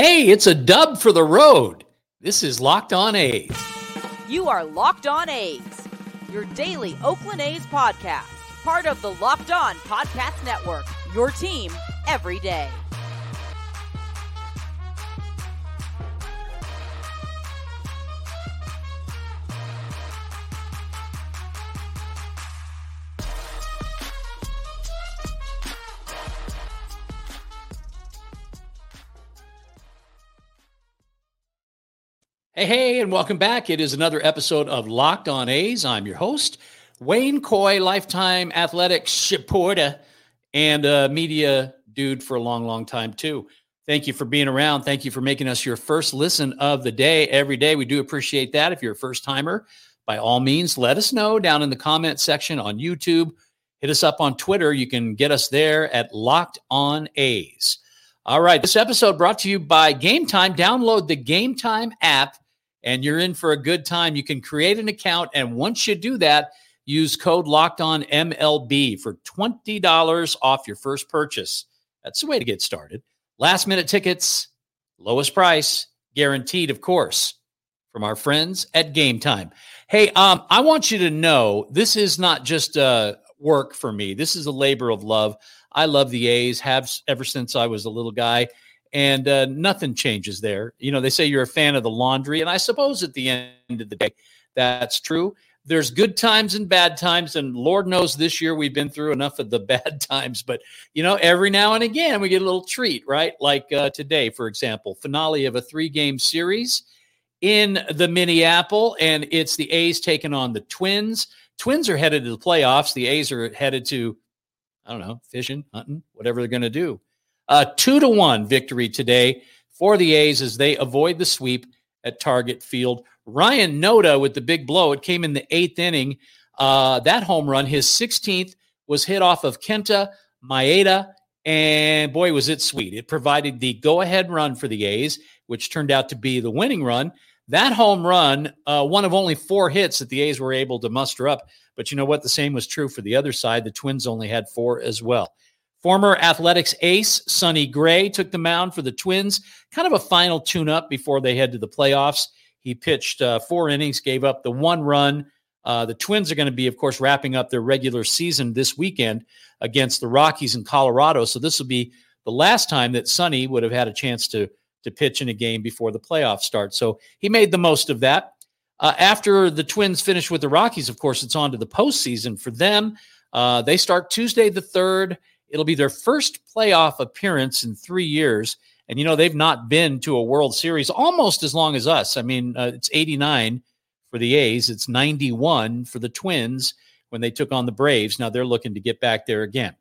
Hey, it's a dub for the road. This is Locked On A's. You are Locked On A's, your daily Oakland A's podcast, part of the Locked On Podcast Network, your team every day. Hey, hey, and welcome back. It is another episode of Locked On A's. I'm your host, Wayne Coy, lifetime athletics supporter and a media dude for a long, long time, too. Thank you for being around. Thank you for making us your first listen of the day every day. We do appreciate that. If you're a first timer, by all means, let us know down in the comment section on YouTube. Hit us up on Twitter. You can get us there at Locked On A's. All right, this episode brought to you by Game Time. Download the Game Time app and you're in for a good time. You can create an account, and once you do that, use code Locked On MLB for twenty dollars off your first purchase. That's the way to get started. Last minute tickets, lowest price, guaranteed, of course, from our friends at Game Time. Hey, um, I want you to know this is not just uh, work for me. This is a labor of love. I love the A's, have ever since I was a little guy and uh, nothing changes there. You know, they say you're a fan of the laundry, and I suppose at the end of the day, that's true. There's good times and bad times, and Lord knows this year we've been through enough of the bad times. But you know, every now and again we get a little treat, right? Like uh, today, for example, finale of a three-game series in the Minneapolis, and it's the A's taking on the Twins. Twins are headed to the playoffs. The A's are headed to, I don't know, fishing, hunting, whatever they're going to do. A two to one victory today for the A's as they avoid the sweep at Target Field. Ryan Noda with the big blow. It came in the eighth inning. Uh, that home run, his 16th, was hit off of Kenta Maeda. And boy, was it sweet. It provided the go ahead run for the A's, which turned out to be the winning run. That home run, uh, one of only four hits that the A's were able to muster up. But you know what? The same was true for the other side. The Twins only had four as well. Former athletics ace Sonny Gray took the mound for the Twins, kind of a final tune up before they head to the playoffs. He pitched uh, four innings, gave up the one run. Uh, the Twins are going to be, of course, wrapping up their regular season this weekend against the Rockies in Colorado. So this will be the last time that Sonny would have had a chance to to pitch in a game before the playoffs start. So he made the most of that. Uh, after the Twins finish with the Rockies, of course, it's on to the postseason for them. Uh, they start Tuesday the third It'll be their first playoff appearance in three years. And, you know, they've not been to a World Series almost as long as us. I mean, uh, it's 89 for the A's, it's 91 for the Twins when they took on the Braves. Now they're looking to get back there again.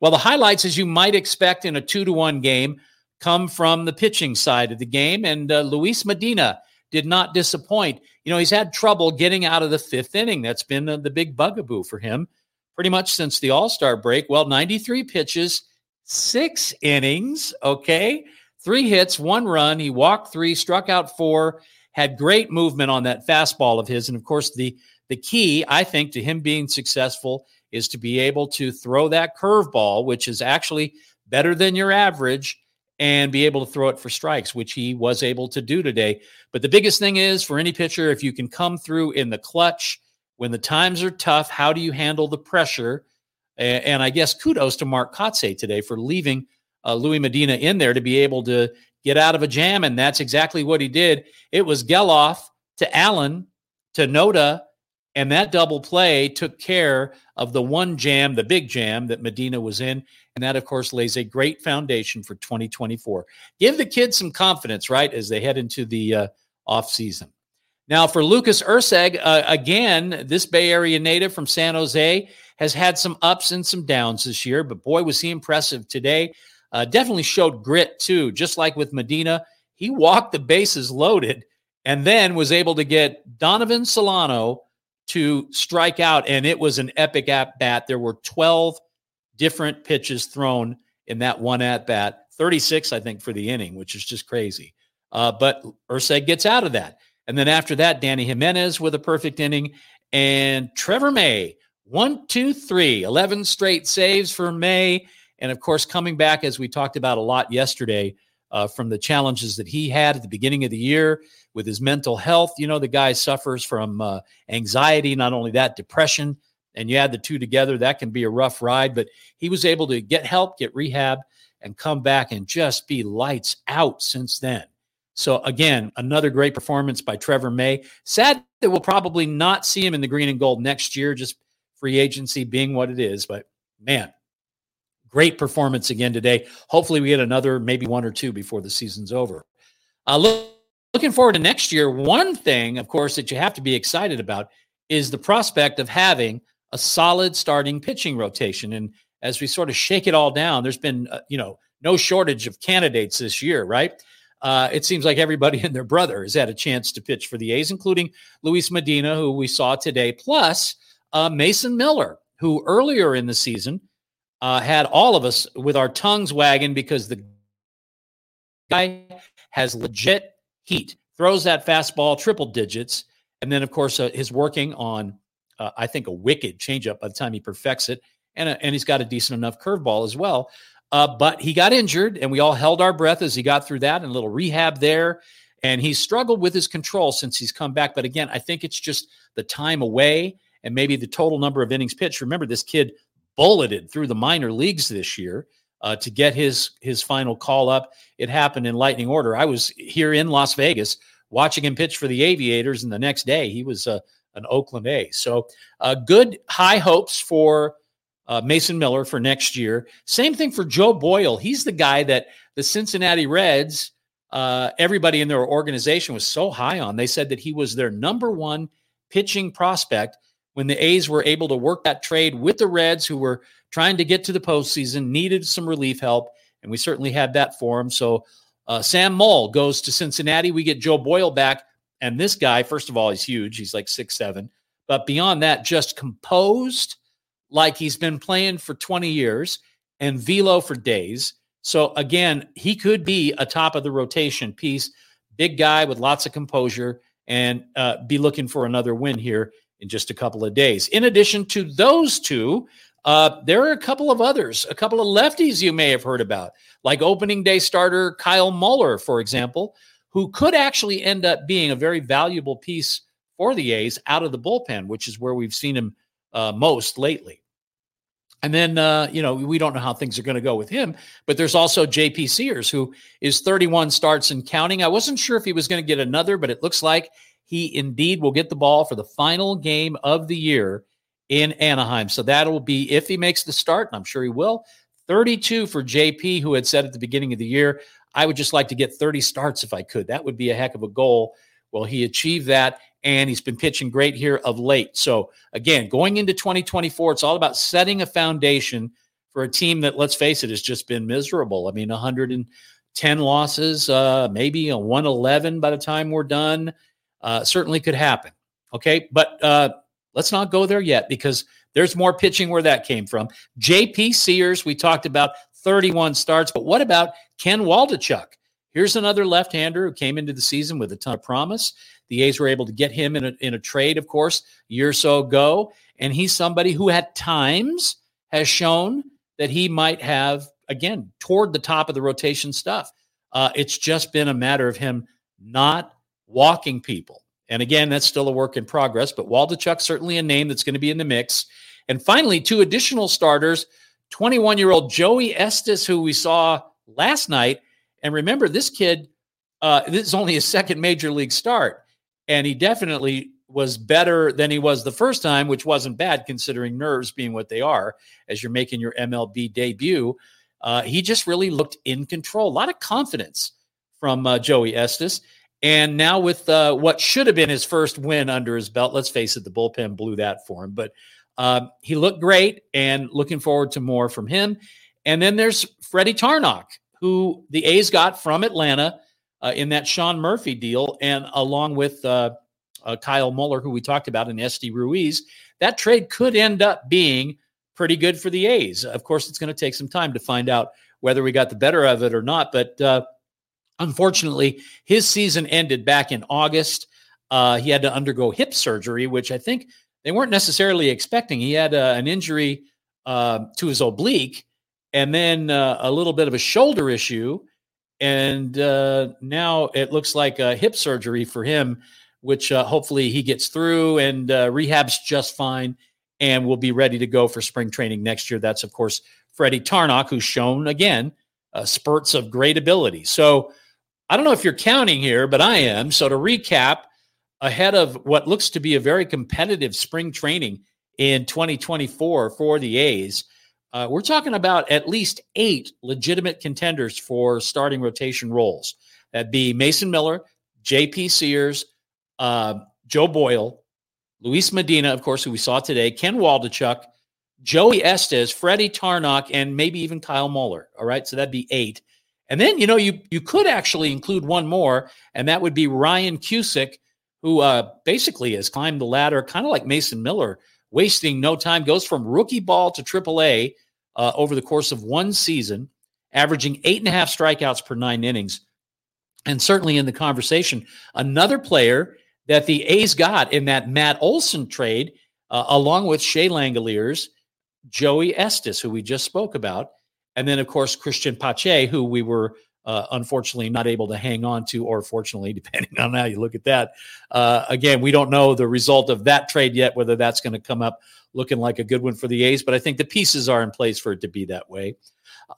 Well, the highlights, as you might expect in a two to one game, come from the pitching side of the game. And uh, Luis Medina did not disappoint. You know, he's had trouble getting out of the fifth inning. That's been the, the big bugaboo for him pretty much since the All Star break. Well, 93 pitches, six innings, okay, three hits, one run. He walked three, struck out four, had great movement on that fastball of his. And of course, the, the key, I think, to him being successful is to be able to throw that curveball, which is actually better than your average, and be able to throw it for strikes, which he was able to do today. But the biggest thing is for any pitcher, if you can come through in the clutch, when the times are tough, how do you handle the pressure? And, and I guess kudos to Mark Kotsay today for leaving uh, Louis Medina in there to be able to get out of a jam. And that's exactly what he did. It was Gelof to Allen to Noda. And that double play took care of the one jam, the big jam that Medina was in. And that, of course, lays a great foundation for 2024. Give the kids some confidence, right, as they head into the uh, off season. Now, for Lucas Erceg, uh, again, this Bay Area native from San Jose has had some ups and some downs this year, but boy, was he impressive today. Uh, definitely showed grit too, just like with Medina. He walked the bases loaded and then was able to get Donovan Solano to strike out, and it was an epic at bat. There were 12 different pitches thrown in that one at bat, 36, I think, for the inning, which is just crazy. Uh, but Erceg gets out of that. And then after that, Danny Jimenez with a perfect inning. And Trevor May, one, two, three, 11 straight saves for May. And of course, coming back, as we talked about a lot yesterday, uh, from the challenges that he had at the beginning of the year with his mental health. You know, the guy suffers from uh, anxiety, not only that, depression. And you add the two together, that can be a rough ride. But he was able to get help, get rehab, and come back and just be lights out since then. So, again, another great performance by Trevor May. Sad that we'll probably not see him in the green and gold next year, just free agency being what it is. But man, great performance again today. Hopefully, we get another, maybe one or two before the season's over. Uh, look, looking forward to next year, one thing, of course, that you have to be excited about is the prospect of having a solid starting pitching rotation. And as we sort of shake it all down, there's been, uh, you know, no shortage of candidates this year, right? Uh, it seems like everybody and their brother has had a chance to pitch for the A's, including Luis Medina, who we saw today, plus uh, Mason Miller, who earlier in the season uh, had all of us with our tongues wagging because the guy has legit heat, throws that fastball triple digits. And then, of course, uh, his working on, uh, I think, a wicked changeup by the time he perfects it. And, a, and he's got a decent enough curveball as well. Uh, but he got injured, and we all held our breath as he got through that and a little rehab there. And he's struggled with his control since he's come back. But again, I think it's just the time away and maybe the total number of innings pitched. Remember, this kid bulleted through the minor leagues this year uh, to get his his final call up. It happened in lightning order. I was here in Las Vegas watching him pitch for the Aviators, and the next day he was uh, an Oakland A. So uh, good high hopes for uh, Mason Miller for next year. Same thing for Joe Boyle. He's the guy that the Cincinnati Reds. Uh, everybody in their organization was so high on. They said that he was their number one pitching prospect when the A's were able to work that trade with the Reds, who were trying to get to the postseason, needed some relief help, and we certainly had that for him. So uh, Sam Moll goes to Cincinnati. We get Joe Boyle back, and this guy, first of all, he's huge. He's like six seven, but beyond that, just composed like he's been playing for 20 years and velo for days. So again, he could be a top of the rotation piece, big guy with lots of composure, and uh, be looking for another win here in just a couple of days. In addition to those two, uh, there are a couple of others, a couple of lefties you may have heard about, like opening day starter Kyle Muller, for example, who could actually end up being a very valuable piece for the A's out of the bullpen, which is where we've seen him uh, most lately. And then, uh, you know, we don't know how things are going to go with him, but there's also JP Sears, who is 31 starts and counting. I wasn't sure if he was going to get another, but it looks like he indeed will get the ball for the final game of the year in Anaheim. So that'll be if he makes the start, and I'm sure he will. 32 for JP, who had said at the beginning of the year, I would just like to get 30 starts if I could. That would be a heck of a goal. Well, he achieved that, and he's been pitching great here of late. So, again, going into 2024, it's all about setting a foundation for a team that, let's face it, has just been miserable. I mean, 110 losses, uh, maybe a 111 by the time we're done uh, certainly could happen. Okay. But uh, let's not go there yet because there's more pitching where that came from. JP Sears, we talked about 31 starts, but what about Ken Waldichuk? Here's another left hander who came into the season with a ton of promise. The A's were able to get him in a, in a trade, of course, a year or so ago. And he's somebody who at times has shown that he might have, again, toward the top of the rotation stuff. Uh, it's just been a matter of him not walking people. And again, that's still a work in progress, but Waldichuk certainly a name that's going to be in the mix. And finally, two additional starters 21 year old Joey Estes, who we saw last night. And remember, this kid, uh, this is only his second major league start. And he definitely was better than he was the first time, which wasn't bad considering nerves being what they are as you're making your MLB debut. Uh, he just really looked in control. A lot of confidence from uh, Joey Estes. And now with uh, what should have been his first win under his belt, let's face it, the bullpen blew that for him. But uh, he looked great, and looking forward to more from him. And then there's Freddie Tarnok, who the A's got from Atlanta uh, in that Sean Murphy deal, and along with uh, uh, Kyle Muller, who we talked about in Esteury Ruiz, that trade could end up being pretty good for the A's. Of course, it's going to take some time to find out whether we got the better of it or not, but uh, Unfortunately, his season ended back in August. Uh, he had to undergo hip surgery, which I think they weren't necessarily expecting. He had uh, an injury to his oblique and then a little bit of a shoulder issue. And uh, now it looks like a hip surgery for him, which uh, hopefully he gets through and uh, rehabs just fine and will be ready to go for spring training next year. That's, of course, Freddie Tarnok, who's shown again uh, spurts of great ability. So I don't know if you're counting here, but I am. So to recap, ahead of what looks to be a very competitive spring training in 2024 for the A's, uh, we're talking about at least eight legitimate contenders for starting rotation roles. That'd be Mason Miller, J.P. Sears, uh, Joe Boyle, Luis Medina, of course, who we saw today, Ken Waldichuk, Joey Estes, Freddie Tarnok, and maybe even Kyle Muller. All right, so that'd be eight. And then you know you you could actually include one more, and that would be Ryan Cusick, who uh, basically has climbed the ladder, kind of like Mason Miller, wasting no time. Goes from rookie ball to AAA uh, over the course of one season, averaging eight and a half strikeouts per nine innings, and certainly in the conversation. Another player that the A's got in that Matt Olson trade, uh, along with Shea Langeliers Joey Estes, who we just spoke about, and then of course Cristian Pache, who we were uh, unfortunately not able to hang on to, or fortunately, depending on how you look at that. Uh, again, we don't know the result of that trade yet, whether that's going to come up looking like a good one for the A's, but I think the pieces are in place for it to be that way.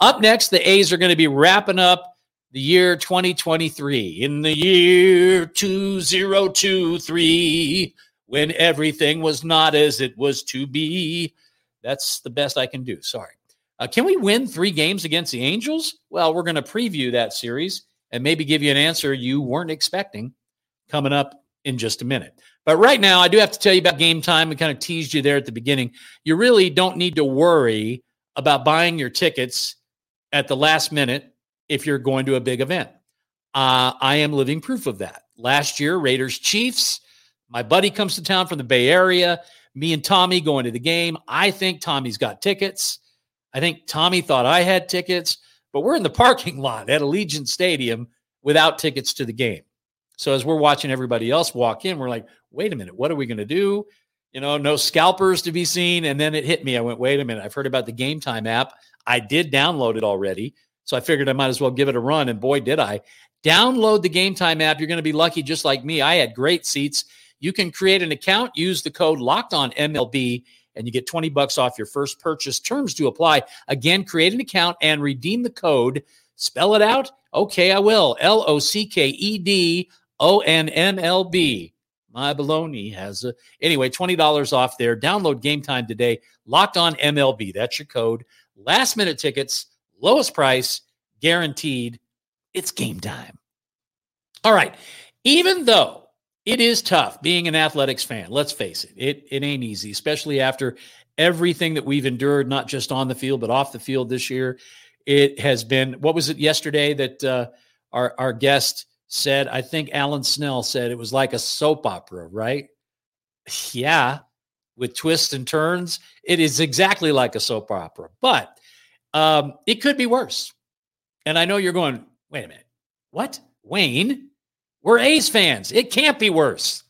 Up next, the A's are going to be wrapping up the year 2023. In the year 2023, when everything was not as it was to be. That's the best I can do. Sorry. Uh, can we win three games against the Angels? Well, we're going to preview that series and maybe give you an answer you weren't expecting coming up in just a minute. But right now, I do have to tell you about game time. We kind of teased you there at the beginning. You really don't need to worry about buying your tickets at the last minute if you're going to a big event. Uh, I am living proof of that. Last year, Raiders Chiefs, my buddy comes to town from the Bay Area me and Tommy going to the game. I think Tommy's got tickets. I think Tommy thought I had tickets, but we're in the parking lot at Allegiant Stadium without tickets to the game. So as we're watching everybody else walk in, we're like, wait a minute, what are we going to do? You know, no scalpers to be seen. And then it hit me. I went, wait a minute, I've heard about the Game Time app. I did download it already. So I figured I might as well give it a run. And boy, did I. Download the Game Time app. You're going to be lucky, just like me. I had great seats. You can create an account, use the code locked on MLB, and you get 20 bucks off your first purchase. Terms to apply. Again, create an account and redeem the code. Spell it out. Okay, I will. L O C K E D O N M L B. My baloney has a anyway, $20 off there. Download game time today. Locked on MLB. That's your code. Last minute tickets, lowest price, guaranteed. It's game time. All right. Even though it is tough being an athletics fan. Let's face it. It it ain't easy, especially after everything that we've endured, not just on the field but off the field this year. It has been. What was it yesterday that uh, our our guest said? I think Alan Snell said it was like a soap opera, right? Yeah, with twists and turns, it is exactly like a soap opera, but um, it could be worse. And I know you're going, wait a minute, what, Wayne? We're A's fans. It can't be worse.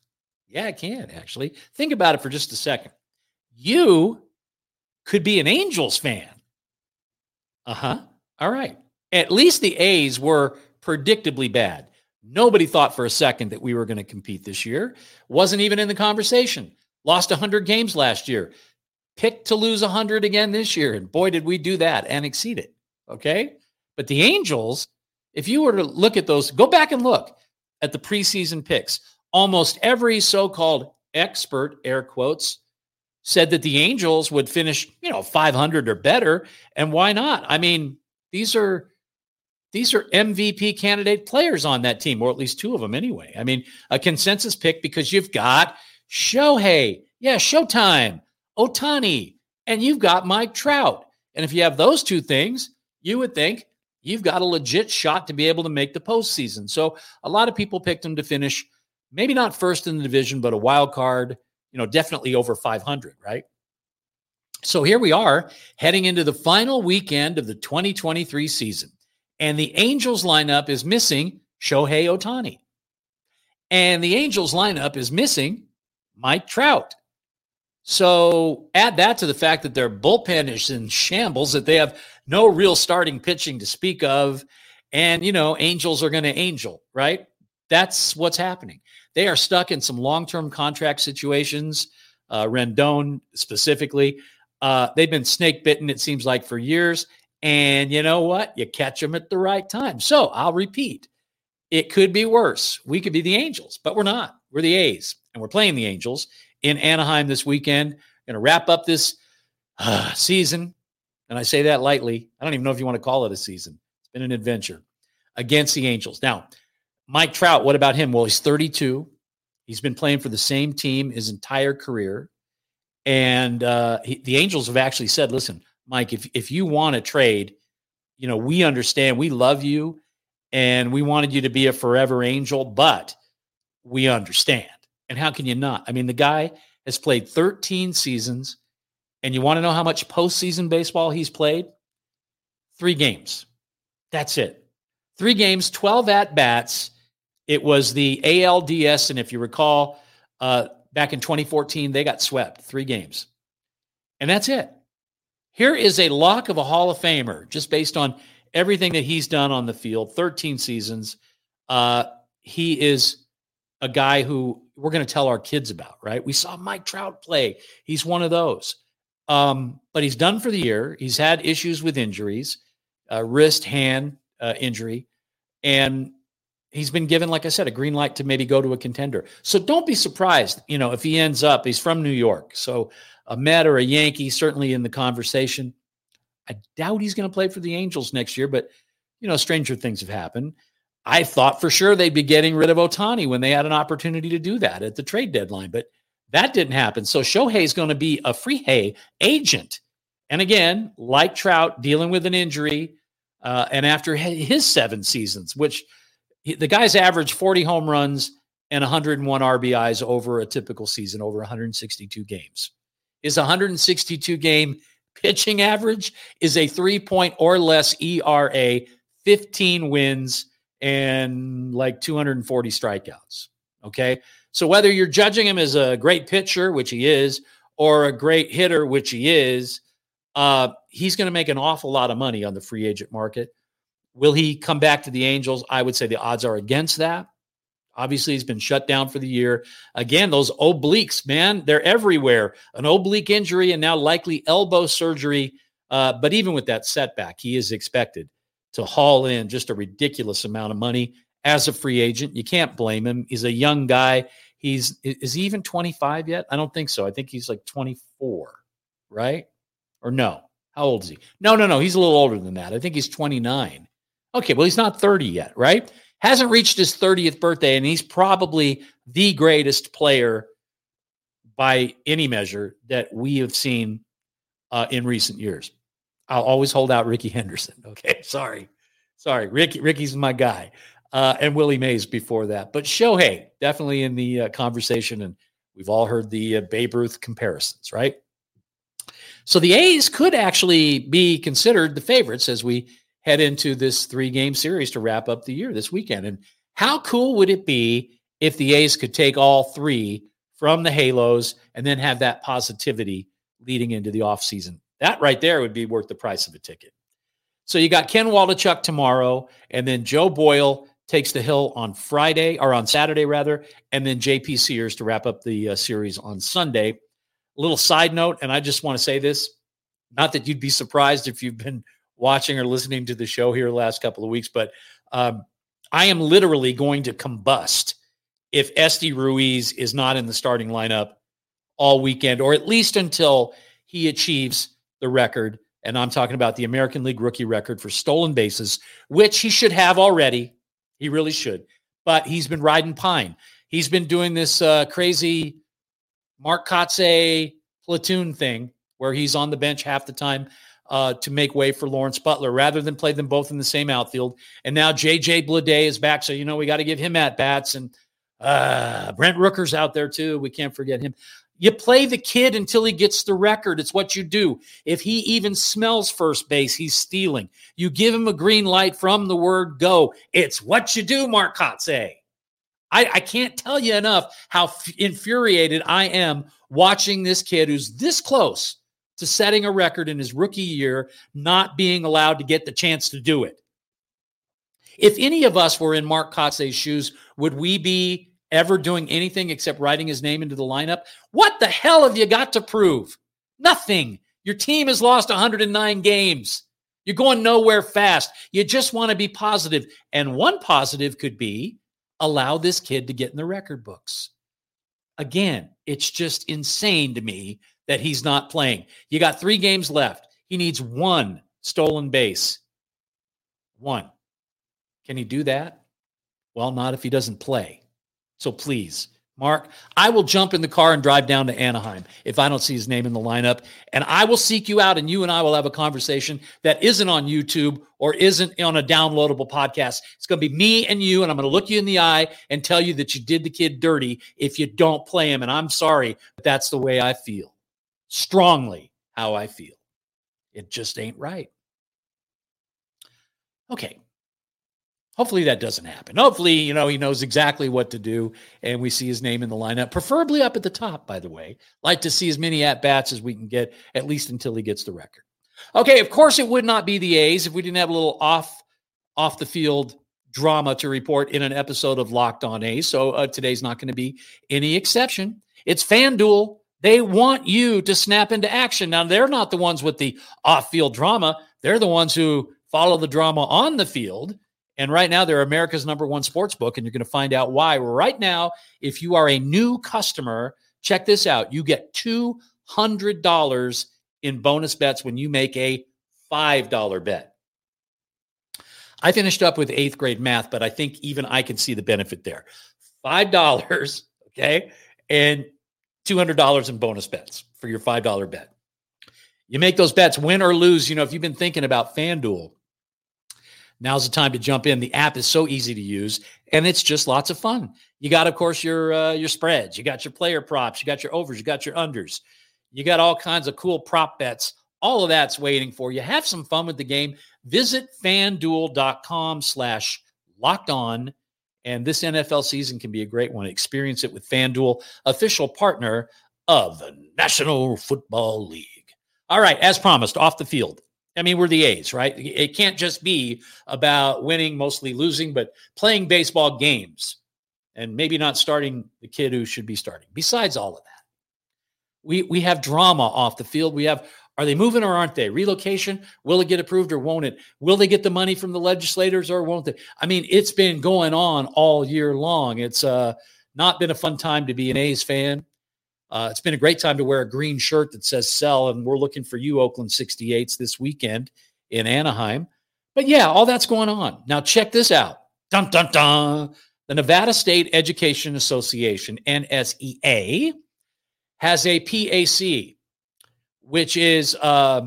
Yeah, it can actually. Think about it for just a second. You could be an Angels fan. Uh huh. All right. At least the A's were predictably bad. Nobody thought for a second that we were going to compete this year. Wasn't even in the conversation. Lost 100 games last year. Picked to lose 100 again this year. And boy, did we do that and exceed it. Okay. But the Angels, if you were to look at those, go back and look at the preseason picks. Almost every so called expert, air quotes, said that the Angels would finish, you know, 500 or better. And why not? I mean, these are these are MVP candidate players on that team, or at least two of them anyway. I mean, a consensus pick because you've got Shohei, yeah, Showtime, Ohtani, and you've got Mike Trout. And if you have those two things, you would think you've got a legit shot to be able to make the postseason. So a lot of people picked him to finish maybe not first in the division, but a wild card, you know, definitely over 500, right? So here we are heading into the final weekend of the 2023 season. And the Angels lineup is missing Shohei Ohtani. And the Angels lineup is missing Mike Trout. So add that to the fact that their bullpen is in shambles, that they have no real starting pitching to speak of. And, you know, angels are going to angel, right? That's what's happening. They are stuck in some long term contract situations, uh, Rendon specifically. Uh, they've been snake bitten, it seems like, for years. And you know what? You catch them at the right time. So I'll repeat it could be worse. We could be the Angels, but we're not. We're the A's, and we're playing the Angels in Anaheim this weekend. Going to wrap up this uh, season. And I say that lightly. I don't even know if you want to call it a season. It's been an adventure against the Angels. Now, Mike Trout, what about him? Well, he's 32. He's been playing for the same team his entire career. And uh, he, the Angels have actually said, listen, Mike, if, if you want to trade, you know, we understand, we love you, and we wanted you to be a forever angel, but we understand. And how can you not? I mean, the guy has played 13 seasons, and you want to know how much postseason baseball he's played? Three games. That's it. Three games, 12 at bats. It was the ALDS. And if you recall, uh, back in 2014, they got swept three games. And that's it. Here is a lock of a Hall of Famer just based on everything that he's done on the field 13 seasons. Uh, he is a guy who we're going to tell our kids about, right? We saw Mike Trout play. He's one of those. Um, but he's done for the year. He's had issues with injuries, uh, wrist, hand uh, injury. And he's been given, like I said, a green light to maybe go to a contender. So don't be surprised, you know, if he ends up, he's from New York. So a Met or a Yankee, certainly in the conversation. I doubt he's going to play for the Angels next year, but, you know, stranger things have happened. I thought for sure they'd be getting rid of Ohtani when they had an opportunity to do that at the trade deadline, but that didn't happen. So Shohei is going to be a free hay agent. And again, like Trout, dealing with an injury. Uh, and after his seven seasons, which he, the guy's averaged 40 home runs and 101 RBIs over a typical season, over 162 games. His 162 game pitching average is a three point or less ERA, 15 wins, and like 240 strikeouts. Okay. So whether you're judging him as a great pitcher, which he is, or a great hitter, which he is, uh, he's going to make an awful lot of money on the free agent market. Will he come back to the Angels? I would say the odds are against that. Obviously, he's been shut down for the year. Again, those obliques, man, they're everywhere. An oblique injury and now likely elbow surgery. Uh, but even with that setback, he is expected to haul in just a ridiculous amount of money as a free agent. You can't blame him. He's a young guy. He's is he even 25 yet? I don't think so. I think he's like 24, right? Or no? How old is he? No, no, no. He's a little older than that. I think he's 29. Okay, well, he's not 30 yet, right? Hasn't reached his 30th birthday, and he's probably the greatest player by any measure that we have seen uh, in recent years. I'll always hold out Rickey Henderson. Okay, sorry, sorry, Rickey. Rickey's my guy uh, and Willie Mays before that. But Shohei definitely in the uh, conversation, and we've all heard the uh, Babe Ruth comparisons, right? So the A's could actually be considered the favorites as we head into this three game series to wrap up the year this weekend. And how cool would it be if the A's could take all three from the Halos and then have that positivity leading into the offseason? That right there would be worth the price of a ticket. So you got Ken Waldichuk tomorrow, and then Joe Boyle takes the hill on Friday or on Saturday rather, and then JP Sears to wrap up the uh, series on Sunday. A little side note, and I just want to say this: not that you'd be surprised if you've been watching or listening to the show here the last couple of weeks, but um, I am literally going to combust if Esty Ruiz is not in the starting lineup all weekend, or at least until he achieves the record. And I'm talking about the American League rookie record for stolen bases, which he should have already he really should. But he's been riding pine. He's been doing this uh, crazy Mark Kotsay platoon thing where he's on the bench half the time uh, to make way for Lawrence Butler rather than play them both in the same outfield. And now JJ Bleday is back. So, you know, we got to give him at bats. And uh, Brent Rooker's out there too. We can't forget him. You play the kid until he gets the record. It's what you do. If he even smells first base, he's stealing. You give him a green light from the word go. It's what you do, Mark Kotsay. I, I can't tell you enough how f- infuriated I am watching this kid who's this close to setting a record in his rookie year, not being allowed to get the chance to do it. If any of us were in Mark Kotsay's shoes, would we be ever doing anything except writing his name into the lineup? What the hell have you got to prove? Nothing. Your team has lost 109 games. You're going nowhere fast. You just want to be positive. And one positive could be allow this kid to get in the record books. Again, it's just insane to me that he's not playing. You got three games left. He needs one stolen base. One. Can he do that? Well, not if he doesn't play. So please, Mark, I will jump in the car and drive down to Anaheim if I don't see his name in the lineup. And I will seek you out and you and I will have a conversation that isn't on YouTube or isn't on a downloadable podcast. It's going to be me and you. And I'm going to look you in the eye and tell you that you did the kid dirty if you don't play him. And I'm sorry, but that's the way I feel. Strongly how I feel. It just ain't right. Okay. Hopefully that doesn't happen. Hopefully, you know, he knows exactly what to do and we see his name in the lineup, preferably up at the top, by the way. Like to see as many at bats as we can get, at least until he gets the record. Okay, of course it would not be the A's if we didn't have a little off off the field drama to report in an episode of Locked On A's. So uh, today's not going to be any exception. It's FanDuel. They want you to snap into action. Now they're not the ones with the off-field drama. They're the ones who follow the drama on the field and right now, they're America's number one sports book, and you're going to find out why. Right now, if you are a new customer, check this out. You get $200 in bonus bets when you make a $5 bet. I finished up with eighth grade math, but I think even I can see the benefit there. $5, okay, and $200 in bonus bets for your $5 bet. You make those bets, win or lose. You know, if you've been thinking about FanDuel, now's the time to jump in. The app is so easy to use, and it's just lots of fun. You got, of course, your uh, your spreads. You got your player props. You got your overs. You got your unders. You got all kinds of cool prop bets. All of that's waiting for you. Have some fun with the game. Visit fanduel.com slash locked on. And this NFL season can be a great one. Experience it with FanDuel, official partner of the National Football League. All right, as promised, off the field. I mean, we're the A's, right? It can't just be about winning, mostly losing, but playing baseball games and maybe not starting the kid who should be starting. Besides all of that, we we have drama off the field. We have are they moving or aren't they? Relocation, will it get approved or won't it? Will they get the money from the legislators or won't they? I mean, it's been going on all year long. It's uh, not been a fun time to be an A's fan. Uh, it's been a great time to wear a green shirt that says sell, and we're looking for you, Oakland 68s, this weekend in Anaheim. But yeah, all that's going on. Now, check this out. Dun, dun, dun. The Nevada State Education Association, NSEA, has a PAC, which is uh,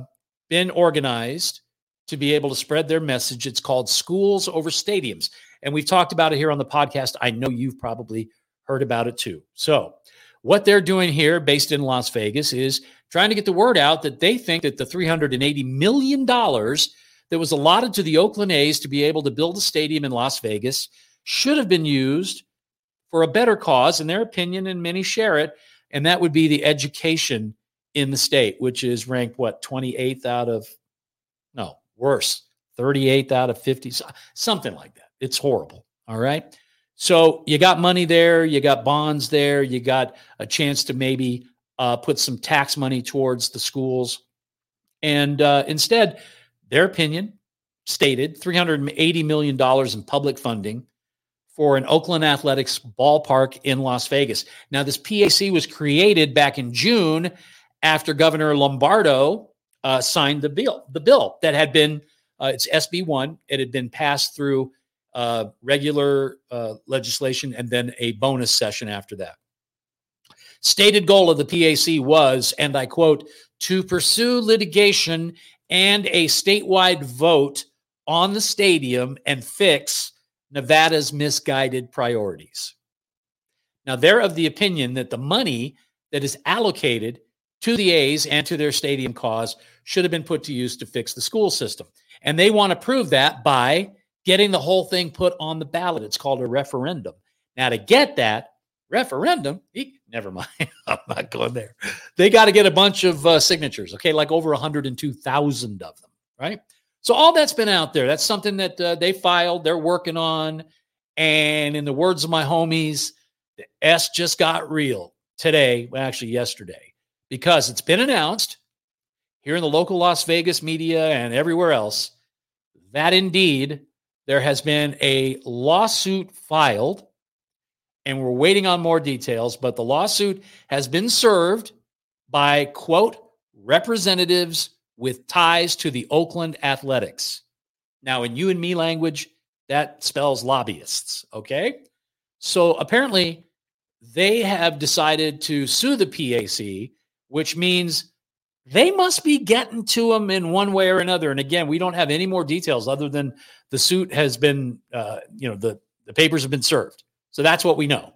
been organized to be able to spread their message. It's called Schools Over Stadiums. And we've talked about it here on the podcast. I know you've probably heard about it too. So, what they're doing here, based in Las Vegas, is trying to get the word out that they think that the $380 million that was allotted to the Oakland A's to be able to build a stadium in Las Vegas should have been used for a better cause, in their opinion, and many share it. And that would be the education in the state, which is ranked what, 28th out of, no, worse, 38th out of 50, something like that. It's horrible. All right. So you got money there, you got bonds there, you got a chance to maybe uh, put some tax money towards the schools. And uh, instead, their opinion stated $380 million in public funding for an Oakland Athletics ballpark in Las Vegas. Now, this PAC was created back in June after Governor Lombardo uh, signed the bill, the bill that had been, uh, it's SB 1, it had been passed through uh, regular uh, legislation and then a bonus session after that. Stated goal of the PAC was, and I quote, to pursue litigation and a statewide vote on the stadium and fix Nevada's misguided priorities. Now, they're of the opinion that the money that is allocated to the A's and to their stadium cause should have been put to use to fix the school system. And they want to prove that by getting the whole thing put on the ballot. It's called a referendum. Now, to get that referendum, never mind, I'm not going there. They got to get a bunch of uh, signatures, okay, like over 102,000 of them, right? So all that's been out there. That's something that uh, they filed, they're working on. And in the words of my homies, the S just got real today, well, actually yesterday, because it's been announced here in the local Las Vegas media and everywhere else that indeed there has been a lawsuit filed and we're waiting on more details, but the lawsuit has been served by, quote, representatives with ties to the Oakland Athletics. Now, in you and me language, that spells lobbyists, okay? So apparently, they have decided to sue the PAC, which means they must be getting to them in one way or another. And again, we don't have any more details other than the suit has been, uh, you know, the, the papers have been served. So that's what we know.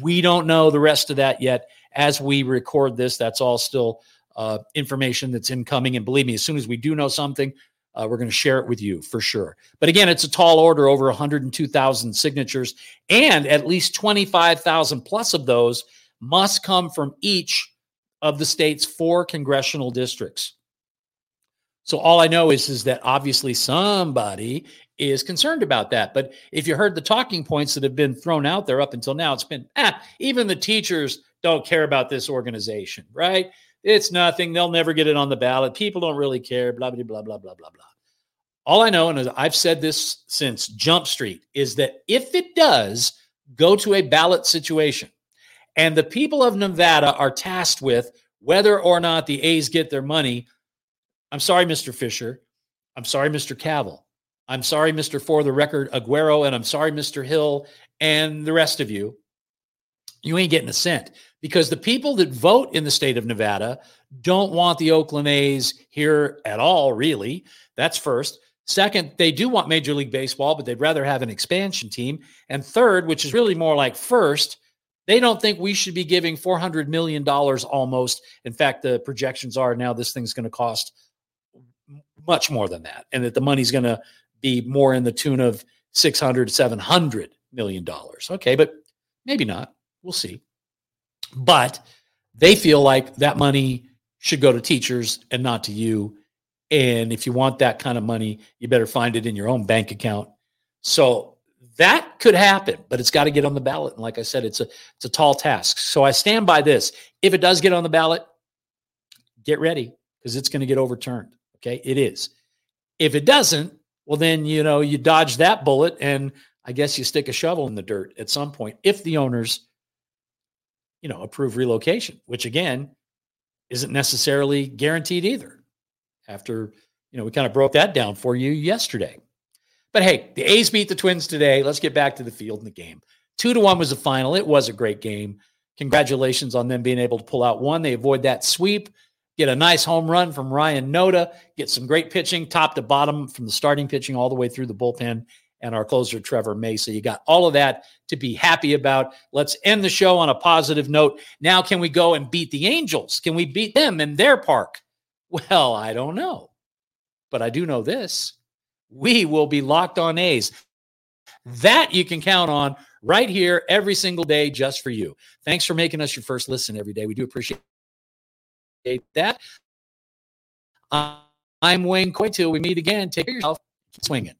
We don't know the rest of that yet. As we record this, that's all still uh, information that's incoming. And believe me, as soon as we do know something, uh, we're going to share it with you for sure. But again, it's a tall order over 102,000 signatures, and at least 25,000 plus of those must come from each of the state's four congressional districts. So all I know is, is that obviously somebody is concerned about that. But if you heard the talking points that have been thrown out there up until now, it's been ah, even the teachers don't care about this organization, right? It's nothing. They'll never get it on the ballot. People don't really care, blah, blah, blah, blah, blah, blah, blah. All I know, and I've said this since Jump Street, is that if it does go to a ballot situation and the people of Nevada are tasked with whether or not the A's get their money, I'm sorry, Mr. Fisher. I'm sorry, Mr. Kaval. I'm sorry, Mr. For the record, Aguero, and I'm sorry, Mr. Hill, and the rest of you. You ain't getting a cent because the people that vote in the state of Nevada don't want the Oakland A's here at all, really. That's first. Second, they do want Major League Baseball, but they'd rather have an expansion team. And third, which is really more like first, they don't think we should be giving $400 million almost. In fact, the projections are now this thing's going to cost much more than that, and that the money's going to be more in the tune of 600 700 million dollars. Okay but maybe not. We'll see. But they feel like that money should go to teachers and not to you. And if you want that kind of money you better find it in your own bank account. So that could happen but it's got to get on the ballot and like i said it's a it's a tall task so i stand by this if it does get on the ballot get ready because it's going to get overturned okay it is if it doesn't well, then, you know, you dodge that bullet and I guess you stick a shovel in the dirt at some point if the owners, you know, approve relocation, which again isn't necessarily guaranteed either. After, you know, we kind of broke that down for you yesterday. But hey, the A's beat the Twins today. Let's get back to the field and the game. Two to one was the final. It was a great game. Congratulations on them being able to pull out one. They avoid that sweep get a nice home run from Ryan Noda, get some great pitching top to bottom from the starting pitching all the way through the bullpen, and our closer, Trevor Mesa. You got all of that to be happy about. Let's end the show on a positive note. Now, can we go and beat the Angels? Can we beat them in their park? Well, I don't know. But I do know this we will be locked on A's. That you can count on right here every single day just for you. Thanks for making us your first listen every day. We do appreciate that. I'm Wayne Coy. We meet again, take care of yourself. Keep swinging.